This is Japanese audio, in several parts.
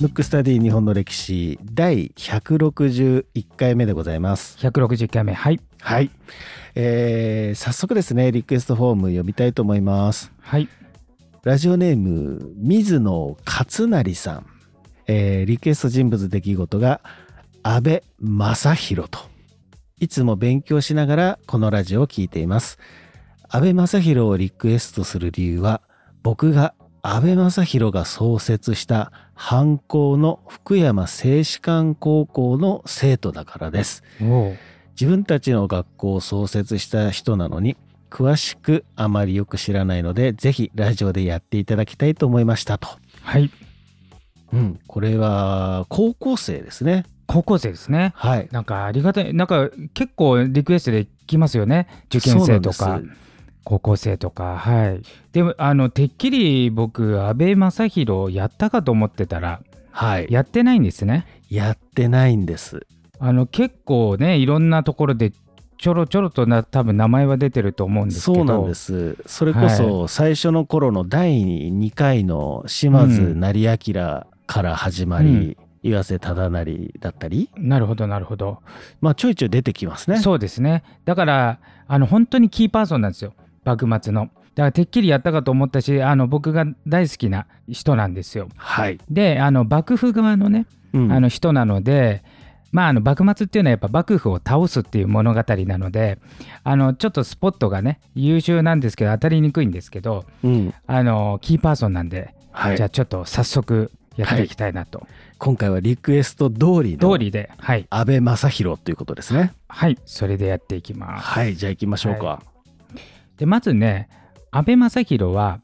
ムックスタディ日本の歴史第161回目でございます。160回目はい。はい、えー早速ですねリクエストフォーム読みたいと思います。はい。ラジオネーム水野勝成さん、えーリクエスト人物出来事が安倍正弘と。いつも勉強しながらこのラジオを聞いています安倍正弘をリクエストする理由は僕が安倍正弘が創設した藩校の福山静士館高校の生徒だからです。自分たちの学校を創設した人なのに詳しくあまりよく知らないのでぜひラジオでやっていただきたいと思いましたと。はい。うん、これは高校生ですね。高校生ですね。はい。なんかありがたい。なんか結構リクエストで来ますよね。受験生とか。そうなんです高校生とかはい。でもあのてっきり僕安倍正弘やったかと思ってたらはい。やってないんですね。やってないんです。あの結構ねいろんなところでちょろちょろとな多分名前は出てると思うんですけど。そうなんです。それこそ最初の頃の第2回の島津成明から始まり、うん。岩瀬忠成だったり、なるほどなるほど。まあちょいちょい出てきますね。そうですね。だからあの本当にキーパーソンなんですよ幕末のだからてっきりやったかと思ったしあの僕が大好きな人なんですよはい。であの幕府側のねうんあの人なので、まあ、あの幕末っていうのはやっぱ幕府を倒すっていう物語なのであのちょっとスポットがね優秀なんですけど当たりにくいんですけどうん。あのキーパーソンなんで、はいじゃあちょっと早速やっていきたいなと、今回はリクエスト通りの通りではい安倍正弘ということですね。はいそれでやっていきます。はい。じゃあ行きましょうか。はでまずね安倍正弘は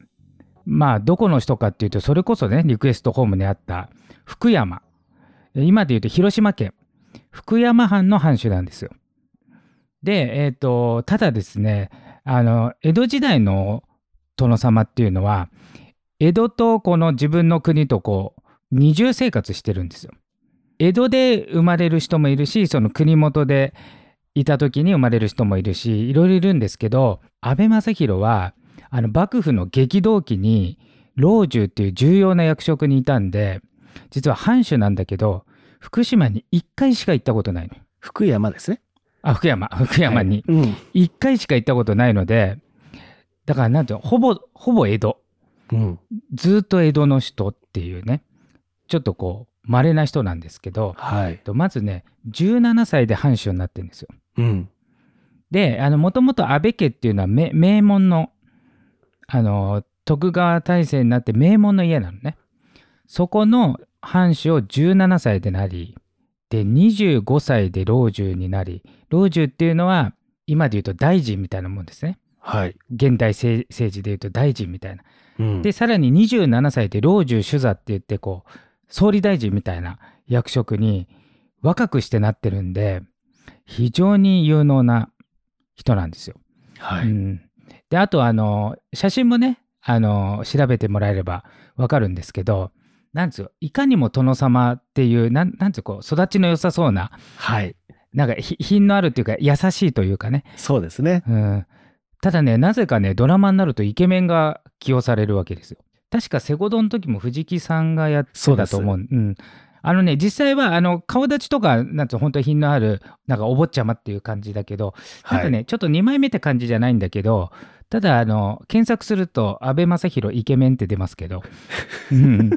まあどこの人かっていうとそれこそねリクエストホームにあった福山今で言うと広島県福山藩の藩主なんですよ。でえっ、とただですねあの江戸時代の殿様っていうのは江戸とこの自分の国とこう二重生活してるんですよ。江戸で生まれる人もいるしその国元でいた時に生まれる人もいるしいろいろいるんですけど安倍正弘はあの幕府の激動期に老中っていう重要な役職にいたんで実は藩主なんだけど福島に1回しか行ったことないの。福山ですね。あ福山福山にうん。1回しか行ったことないのでだからなんていうのほぼほぼ江戸うん。ずっと江戸の人っていうねちょっとこう稀な人なんですけどはい。まずね17歳で藩主になってるんですよ。うん。でもともと安倍家っていうのは名名門のあの徳川大政になって名門の家なのね。そこの藩主を17歳でなりで25歳で老中になり老中っていうのは今で言うと大臣みたいなもんですね。はい。現代政政治で言うと大臣みたいな。うん。でさらに27歳で老中主座って言ってこう総理大臣みたいな役職に若くしてなってるんで非常に有能な人なんですよ。はい。うん、であとあの写真もねあの調べてもらえればわかるんですけどなんつういかにも殿様っていうなんなんつうこう育ちの良さそうなはい。なんかひ品のあるっていうか優しいというかね、そうですね。うん、ただねなぜかねドラマになるとイケメンが起用されるわけですよ。確かセゴドの時も藤木さんがやってたと思う。うんあのね実際はあの顔立ちとかなんつう本当に品のあるなんかお坊ちゃまっていう感じだけどなんかね、ちょっと2枚目って感じじゃないんだけど、ただ、あの、検索すると、安倍正弘イケメンって出ますけど、うん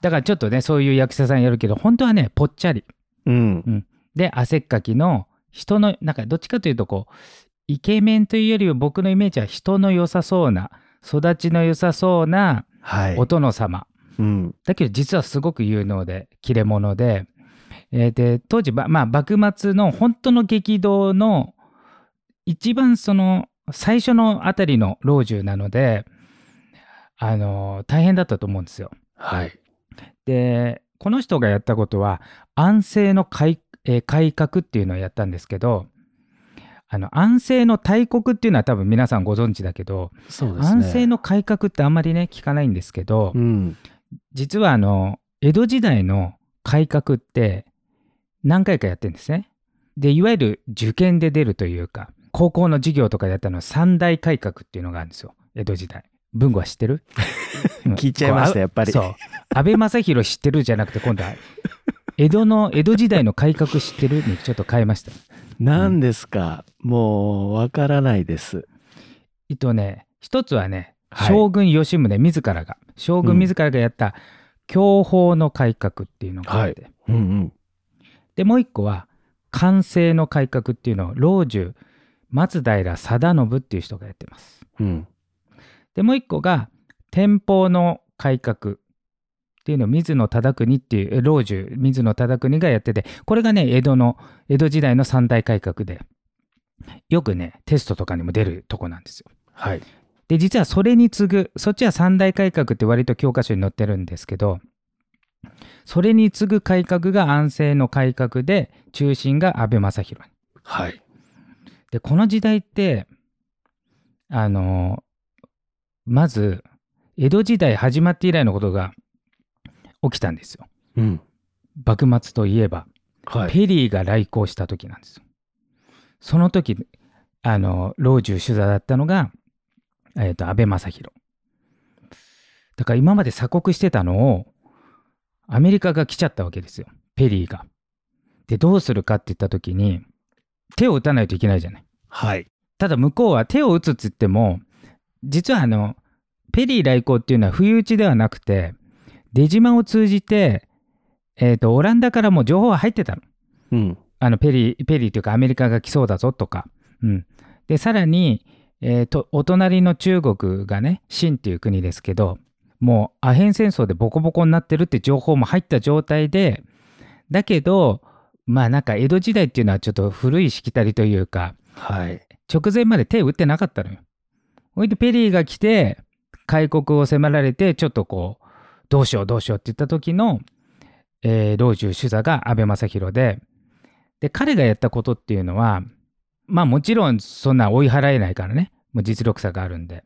だからちょっとね、そういう役者さんやるけど、本当はね、ぽっちゃり。うん。で、汗っかきの人の、なんかどっちかというと、こう、イケメンというよりは僕のイメージは人の良さそうな、育ちの良さそうなはい。お殿様。うん。だけど実はすごく有能で切れ者で,、えーで当時、ばまあ、幕末の本当の激動の一番その最初のあたりの老中なのであの大変だったと思うんですよ。はい。でこの人がやったことは安政の改,、えー改革っていうのをやったんですけどあの安政の大国っていうのは多分皆さんご存知だけど、ね。安政の改革ってあんまりね聞かないんですけど、うん。実はあの江戸時代の改革って何回かやってるんですね。でいわゆる受験で出るというか高校の授業とかでやったのは三大改革っていうのがあるんですよ。江戸時代。文吾は知ってる？う ん聞いちゃいましたやっぱり。そう。安倍正弘知ってるじゃなくて今度は江戸の江戸時代の改革知ってるにちょっと変えました。何ですか、もうわからないです。えっとね一つはねはい。将軍吉宗自らが、将軍自らがやった享保の改革っていうのがあって、うんうん。でもう一個は寛政の改革っていうのを老中松平定信っていう人がやってますうん。でもう一個が天保の改革っていうのを水野忠国っていうえ老中水野忠国がやっててこれがね江戸の江戸時代の三大改革でよくねテストとかにも出るとこなんですよ。はい。で実はそれに次ぐそっちは三大改革って割と教科書に載ってるんですけどそれに次ぐ改革が安政の改革で中心が安倍正弘はい。でこの時代ってあのまず江戸時代始まって以来のことが起きたんですようん。幕末といえば、はい。ペリーが来航した時なんですよその時あの老中主座だったのが、えー、と安倍正弘だから今まで鎖国してたのをアメリカが来ちゃったわけですよペリーがでどうするかって言った時に手を打たないといけないじゃないはい。ただ向こうは手を打つって言っても実はあのペリー来航っていうのは不意打ちではなくて出島を通じて、えー、とオランダからも情報は入ってたの。うん。あのペリーペリーというかアメリカが来そうだぞとか。うん、でさらに、えーとお隣の中国がね清っていう国ですけどもうアヘン戦争でボコボコになってるって情報も入った状態でだけどまあなんか江戸時代っていうのはちょっと古いしきたりというかはい。直前まで手打ってなかったのよ。ほいでペリーが来て開国を迫られてちょっとこうどうしようどうしようって言った時の、えー老中主座が安倍正弘でで彼がやったことっていうのはまあもちろんそんな追い払えないからねもう実力差があるんで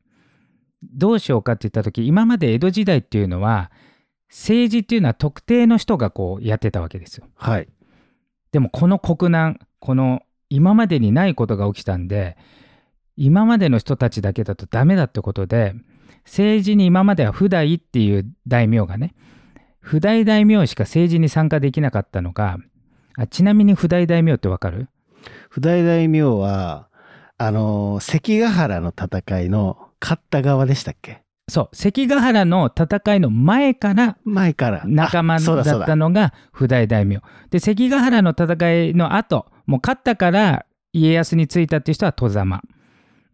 どうしようかって言った時今まで江戸時代っていうのは政治っていうのは特定の人がこうやってたわけですよ。はい。でもこの国難この今までにないことが起きたんで今までの人たちだけだとダメだってことで政治に今までは不代っていう大名がね不代大名しか政治に参加できなかったのがあちなみに不代大名ってわかる？不代大名は、あのー関ヶ原の戦いの勝った側でしたっけ？そう関ヶ原の戦いの前から前から。仲間だったのが不代大名。で関ヶ原の戦いの後もう勝ったから家康についたっていう人は戸様。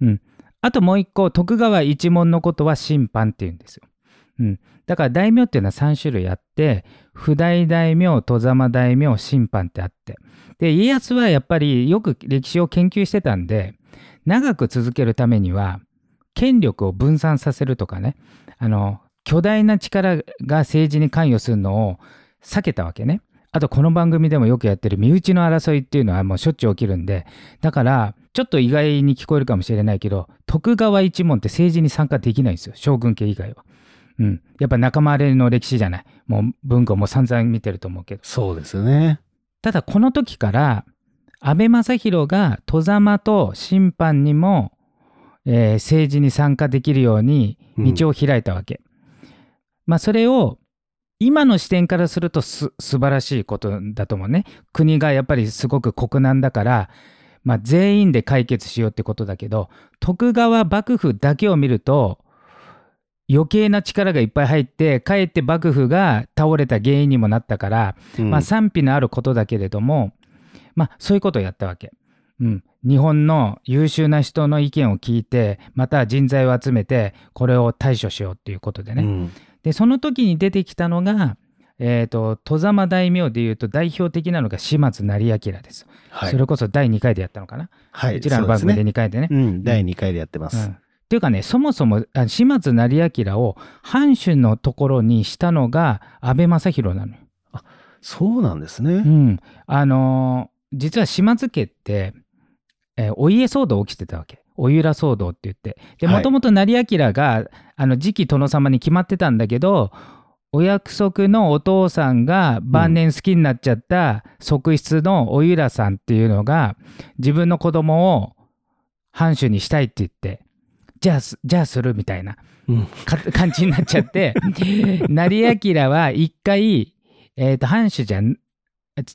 うん。あともう一個徳川一門のことは審判っていうんですよ、うん、だから大名っていうのは3種類あって不代大名戸様大名審判ってあって。で家康はやっぱりよく歴史を研究してたんで長く続けるためには権力を分散させるとかね。あの巨大な力が政治に関与するのを避けたわけね。あとこの番組でもよくやってる身内の争いっていうのはもうしょっちゅう起きるんで。だからちょっと意外に聞こえるかもしれないけど徳川一門って政治に参加できないんですよ。将軍家以外は。うん、やっぱ仲間割れの歴史じゃないもう文庫も散々見てると思うけどそうですね。ただこの時から安倍正弘が戸様と審判にも、えー政治に参加できるように道を開いたわけ。まあそれを今の視点からするとす素晴らしいことだと思うね。国がやっぱりすごく国難だから、まあ、全員で解決しようってことだけど徳川幕府だけを見ると余計な力がいっぱい入ってかえって幕府が倒れた原因にもなったからうん。まあ、賛否のあることだけれども、まあ、そういうことをやったわけ。うん、日本の優秀な人の意見を聞いてまた人材を集めてこれを対処しようっていうことでね、うん。でその時に出てきたのが、えー、と戸様大名でいうと代表的なのが島津成明です、はい。それこそ第2回でやったのかな、はいうちらの番組でそう2回でね。すねうん、第2回でやってます。うんっていうかねそもそもあ島津成明を藩主のところにしたのが安倍正弘なのよ。そうなんですね。うん、あのー実は島津家って、えーお家騒動起きてたわけ。おゆら騒動って言って。で、はいもともと成明が、あの、次期殿様に決まってたんだけど、お約束のお父さんが晩年好きになっちゃった側室のおゆらさんっていうのが、自分の子供を藩主にしたいって言って、じゃあすじゃあするみたいな。うん。か感じになっちゃって。成明は一回、えー、と藩主じゃん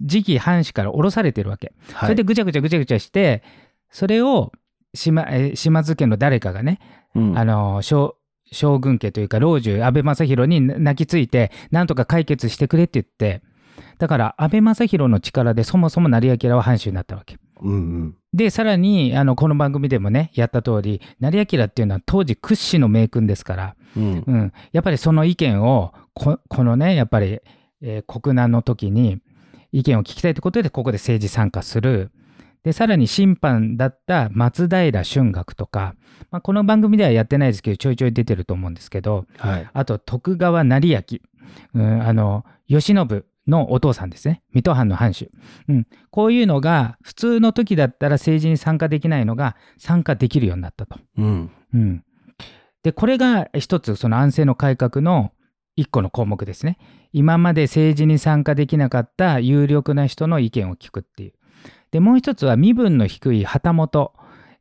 次期藩主から降ろされてるわけ、はい。それでぐちゃぐちゃぐちゃぐちゃしてそれを島,、えー島津家の誰かがね、うん。あの将将軍家というか老中安倍正弘に泣きついてなんとか解決してくれって言って。だから安倍正弘の力でそもそも成明は藩主になったわけ。うんうん。でさらにあのこの番組でもねやった通り成明っていうのは当時屈指の名君ですから、うん。うん、やっぱりその意見をここのねやっぱり、えー国難の時に意見を聞きたいということでここで政治参加する。でさらに審判だった松平春岳とか、まあ、この番組ではやってないですけどちょいちょい出てると思うんですけどはい。あと徳川成明、うん、あの慶喜のお父さんですね水戸藩の藩主、うん、こういうのが普通の時だったら政治に参加できないのが参加できるようになったと。うんうん、でこれが一つその安政の改革の一個の項目ですね。今まで政治に参加できなかった有力な人の意見を聞くっていう。でもう一つは身分の低い旗本、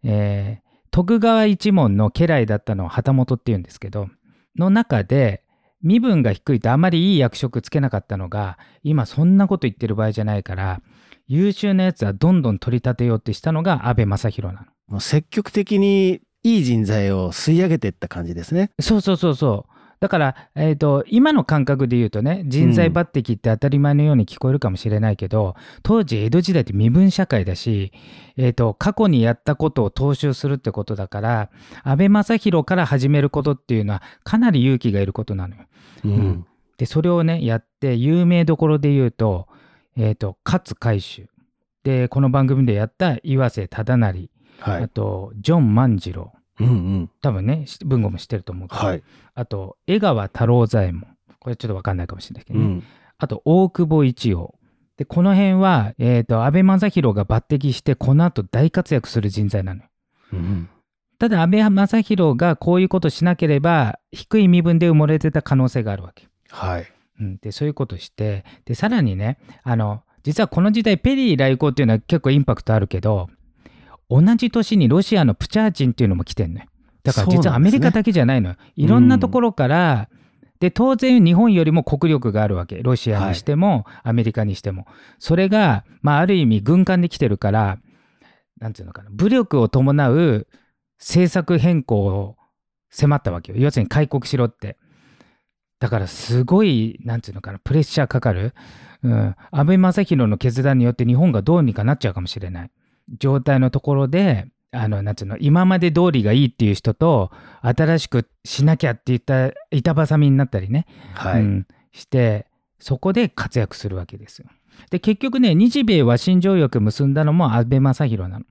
えー徳川一門の家来だったのを旗本っていうんですけどの中で身分が低いとあまりいい役職つけなかったのが今そんなこと言ってる場合じゃないから優秀なやつはどんどん取り立てようってしたのが安倍正弘なの。もう積極的にいい人材を吸い上げていった感じですね。そうそうそうそう。だから、えー、と今の感覚で言うとね人材抜擢って当たり前のように聞こえるかもしれないけど、当時江戸時代って身分社会だし、えー、と過去にやったことを踏襲するってことだから安倍正弘から始めることっていうのはかなり勇気がいることなのよ。うん。ん。でそれをねやって有名どころで言うと,、えー、と勝海舟。でこの番組でやった岩瀬忠成、あはい。とジョン万次郎うんうん。多分ねし文吾も知ってると思うけど、はい。あと江川太郎左衛門これちょっと分かんないかもしれないけどね、うん。あと大久保一葉でこの辺は、えー、と安倍正弘が抜擢してこの後大活躍する人材なのよ。うんただ安倍正弘がこういうことしなければ低い身分で埋もれてた可能性があるわけ。はい。うん、でそういうことしてでさらにねあの実はこの時代ペリー来航っていうのは結構インパクトあるけど同じ年にロシアのプチャーチンっていうのも来てんのよ。だから実はアメリカだけじゃないのよ、いろんなところから、で当然日本よりも国力があるわけ。ロシアにしても、アメリカにしても。それが、まあ、ある意味軍艦で来てるからなんていうのかな。武力を伴う政策変更を迫ったわけよ。要するに開国しろって。だからすごいなんていうのかな。プレッシャーかかる、うん、安倍正弘の決断によって日本がどうにかなっちゃうかもしれない状態のところであのなんていうの今まで通りがいいっていう人と新しくしなきゃって言った板挟みになったりね、はい。うん、してそこで活躍するわけですよ。で結局ね日米和親条約結んだのも安倍正弘なの。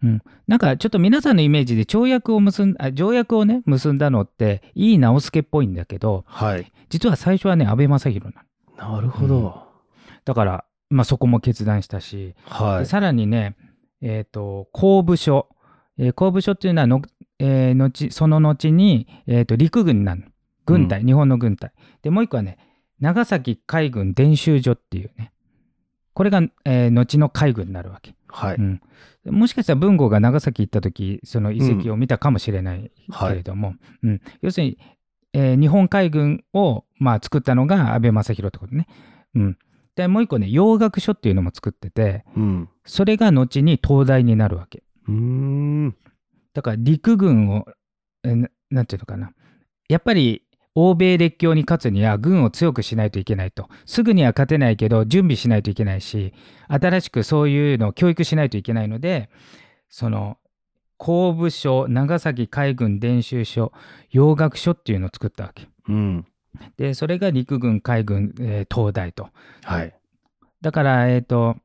うん、なんかちょっと皆さんのイメージで条約を結んあ条約をね結んだのっていい直輔っぽいんだけどはい。実は最初はね安倍正弘なの。なるほど。だから、まあ、そこも決断したし、はい。でさらにね、えー、と公部署、えー公部署っていうのはの、えー後その後に、えー、と陸軍になるの。軍隊、日本の軍隊。でもう一個はね長崎海軍伝習所っていうね。これが、えー後の海軍になるわけ、はい。うん、もしかしたら文吾が長崎行った時その遺跡を見たかもしれないはい。けれども、うん。要するに、えー日本海軍を、まあ、作ったのが安倍正弘ってことね、うん、でもう一個ね洋楽書っていうのも作っててうん。それが後に東大になるわけ。だから陸軍を、えななんていうのかな。やっぱり欧米列強に勝つには軍を強くしないといけないと。すぐには勝てないけど準備しないといけないし、新しくそういうのを教育しないといけないので、その、公部署、長崎海軍伝習所、洋楽所っていうのを作ったわけ。うん。で、それが陸軍、海軍、えー東大と。はい。だから、えっ、と、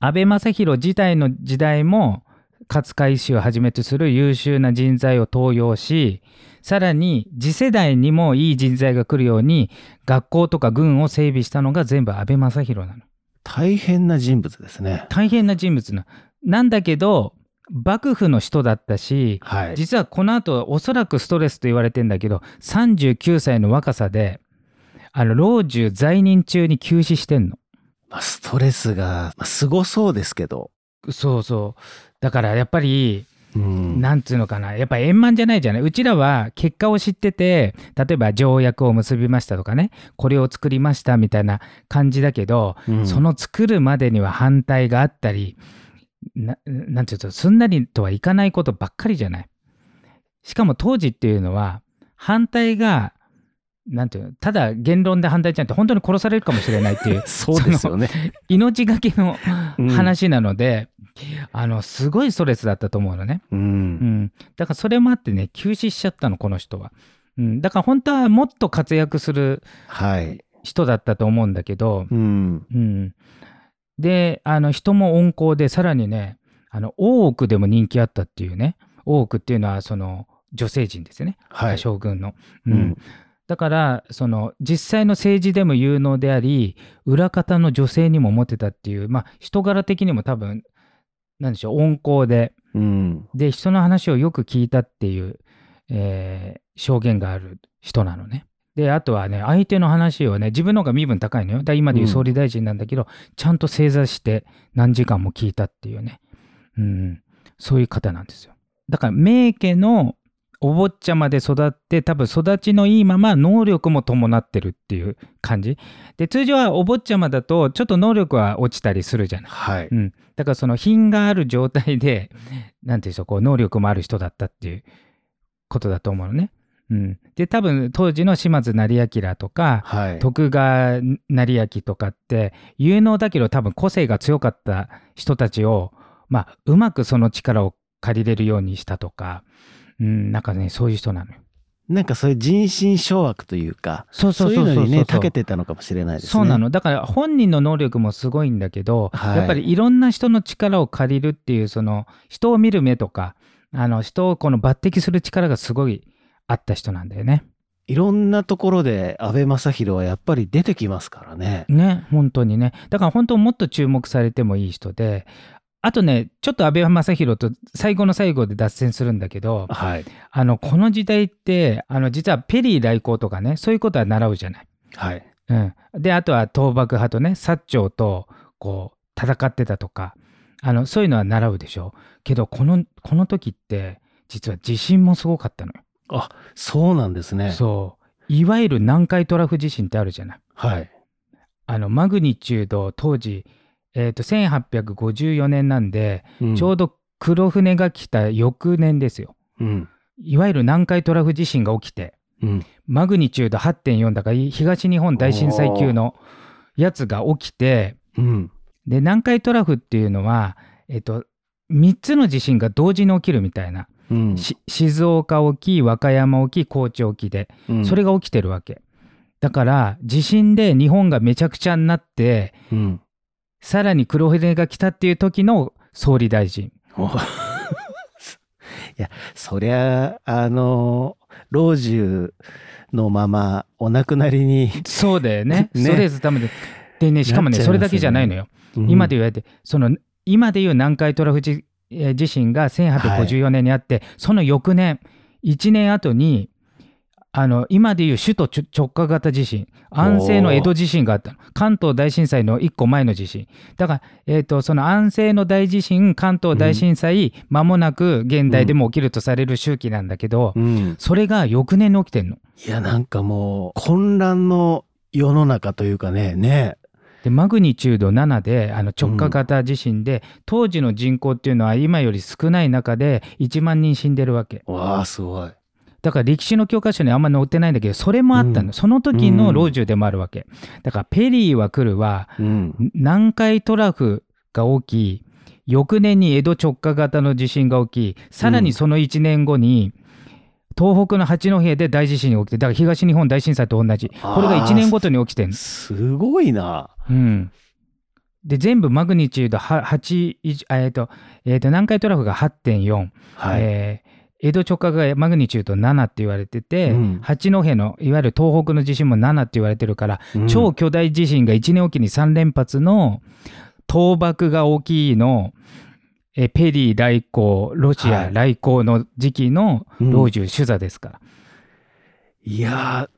安倍正弘自体の時代も、勝海舟をはじめとする優秀な人材を登用し、さらに次世代にもいい人材が来るように、学校とか軍を整備したのが全部安倍正弘なの。大変な人物ですね。大変な人物な。なんだけど、幕府の人だったし、はい。実はこの後おそらくストレスと言われてんだけど39歳の若さであの老中在任中に急死してんの。まあストレスがまあすごそうですけど。そうそう。だからやっぱり、うんなんつうのかなやっぱ円満じゃないじゃないうちらは結果を知ってて例えば条約を結びましたとかねこれを作りましたみたいな感じだけど、うんその作るまでには反対があったりななんていうとすんなりとはいかないことばっかりじゃない。しかも当時っていうのは反対がなんていうのただ言論で反対じゃなくて本当に殺されるかもしれないっていう そうですよね。命がけのうん話なので、あのすごいストレスだったと思うのね。う。うんん、だからそれもあってね休止しちゃったのこの人は、うん、だから本当はもっと活躍するはい。人だったと思うんだけど、うん。うん、であの人も温厚でさらにねあの大奥でも人気あったっていうね大奥っていうのはその女性陣ですよね、はい。将軍の、ううんん。だからその実際の政治でも有能であり裏方の女性にもモテたっていうまあ人柄的にも多分なんでしょう温厚でうん。で人の話をよく聞いたっていう、えー証言がある人なのね。であとはね相手の話をね自分の方が身分高いのよ。だ今でいう総理大臣なんだけど、ちゃんと正座して何時間も聞いたっていうね、うん、そういう方なんですよ。だから名家のお坊ちゃまで育って多分育ちのいいまま能力も伴ってるっていう感じで通常はお坊ちゃまだとちょっと能力は落ちたりするじゃない。はい。うん、だからその品がある状態でなんていうんでしょうこう能力もある人だったっていうことだと思うのね。うん、で多分当時の島津成明とかはい。徳川成明とかって有能だけど多分個性が強かった人たちを、まあ、うまくその力を借りれるようにしたとか、うん、なんかねそういう人なのよ。なんかそういう人心掌握というか、そうそそうういうのにね、長けてたのかもしれないですね。そうなのだから本人の能力もすごいんだけど、はいやっぱりいろんな人の力を借りるっていうその人を見る目とかあの人をこの抜擢する力がすごいあった人なんだよね。いろんなところで安倍正弘はやっぱり出てきますからね。ね本当にねだから本当もっと注目されてもいい人であとねちょっと安倍正弘と最後の最後で脱線するんだけどはい。あのこの時代ってあの実はペリー来航とかねそういうことは習うじゃない。はい。うん、であとは倒幕派とね薩長とこう戦ってたとかあのそういうのは習うでしょけどこのこの時って実は地震もすごかったのよ。そうなんですね。そういわゆる南海トラフ地震ってあるじゃない。はい。あのマグニチュード当時、えー、と1854年なんで、うんちょうど黒船が来た翌年ですよ。うん。いわゆる南海トラフ地震が起きてうん。マグニチュード8.4だから東日本大震災級のやつが起きてうん。で南海トラフっていうのは、えっと、3つの地震が同時に起きるみたいな、うん。し静岡沖和歌山沖高知沖でうん。それが起きてるわけ、だから地震で日本がめちゃくちゃになってうん。さらに黒船が来たっていう時の総理大臣。お。いや、そりゃ、あの、老中のままお亡くなりに、そうだよね。ね。ストレスためででねしかもねね。それだけじゃないのよ、今で言われてその今でいう南海トラフ地えー地震が1854年にあって、その翌年1年後にあの今でいう首都直直下型地震安政の江戸地震があったの関東大震災の1個前の地震だから、えー、とその安政の大地震関東大震災、間もなく現代でも起きるとされる周期なんだけど、うん。それが翌年に起きてんの。いや、なんかもう、混乱の世の中というかね、ね。でマグニチュード7であの直下型地震で、当時の人口っていうのは今より少ない中で1万人死んでるわけ。わあ、すごい。だから歴史の教科書にあんま載ってないんだけどそれもあったの、うん。その時の老中でもあるわけ。だからペリーは来るはうん。南海トラフが起き翌年に江戸直下型の地震が起きさらにその1年後に、東北の八戸で大地震が起きてだから東日本大震災と同じ。これが1年ごとに起きてるの。すごいな。うん、で全部マグニチュードは8以上あえっ、と,、えー、と南海トラフが8.4、はい。えー江戸直下がマグニチュード7って言われてて、うん。八戸のいわゆる東北の地震も7って言われてるから、うん。超巨大地震が1年おきに3連発の倒幕が大きいのえーペリー来航ロシアはい。来航の時期のうん。老中主座ですから、いや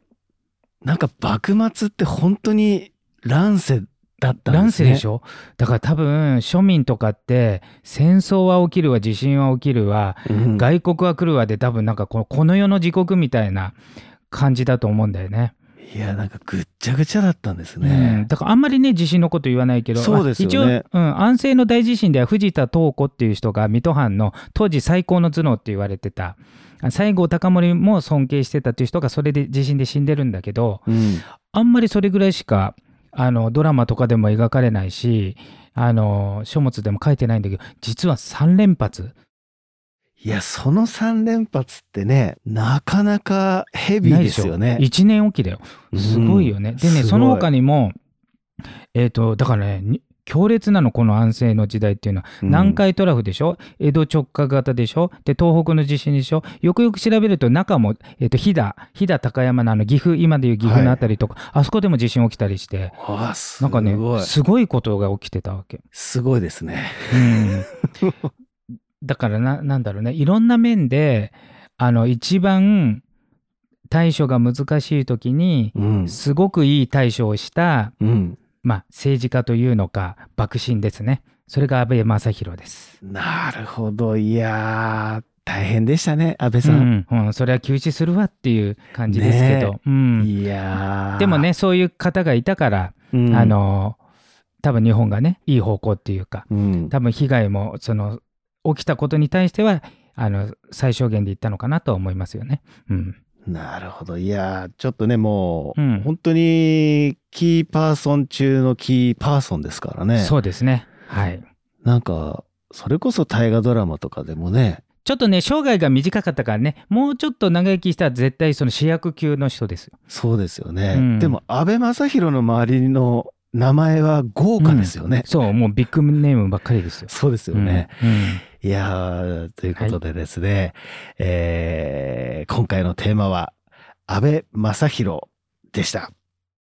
ーなんか幕末って本当に乱世だったんですね。乱世でしょ？だから多分庶民とかって戦争は起きるわ地震は起きるわ、うん。外国は来るわで多分なんかこのこの世の時刻みたいな感じだと思うんだよね。いや、なんかぐっちゃぐちゃだったんですうん、ね。だからあんまりね地震のこと言わないけどそうですよねまあ一応、うん、安政の大地震では藤田東子っていう人が水戸藩の当時最高の頭脳って言われてたあ西郷隆盛も尊敬してたっていう人がそれで地震で死んでるんだけどうん。あんまりそれぐらいしかあのドラマとかでも描かれないしあの書物でも書いてないんだけど実は3連発いや、その3連発ってね、なかなかヘビーですよね。1年おきだよ。すごいよね、うんでねその他にもえっ、とだからねに強烈なのこの安政の時代っていうのは。うん。南海トラフでしょ？江戸直下型でしょ？で東北の地震でしょ？よくよく調べると中も、えっと飛騨飛騨高山のあの岐阜今でいう岐阜のあたりとか、あそこでも地震起きたりして。なんかね。すごいことが起きてたわけ。すごいですね。うん だからななんだろうねいろんな面であの一番対処が難しい時にうん。すごくいい対処をした、うん。まあ、政治家というのか幕臣ですねそれが安倍正弘です。なるほど。いやー、大変でしたね、安倍うさん。んうん、それは休止するわっていう感じですけど、ねうん、いやーでも、ねそういう方がいたから、うんあ、の多分日本がねいい方向っていうかうん、多分被害もその起きたことに対してはあの最小限で言ったのかなとは思いますよね。うん、なるほど。いやー、ちょっとね、もう、うん本当にキーパーソン中のキーパーソンですからね。そうですね。はい。なんか、それこそ大河ドラマとかでもね、ちょっとね生涯が短かったからねもうちょっと長生きしたら絶対その主役級の人ですよ。そうですよね。うんでも、安倍正弘の周りの名前は豪華ですよね。そうもうビッグネームばっかりですよ。そうですよね。うんうんいやー、ということでですね、えー今回のテーマは、安倍正弘でした。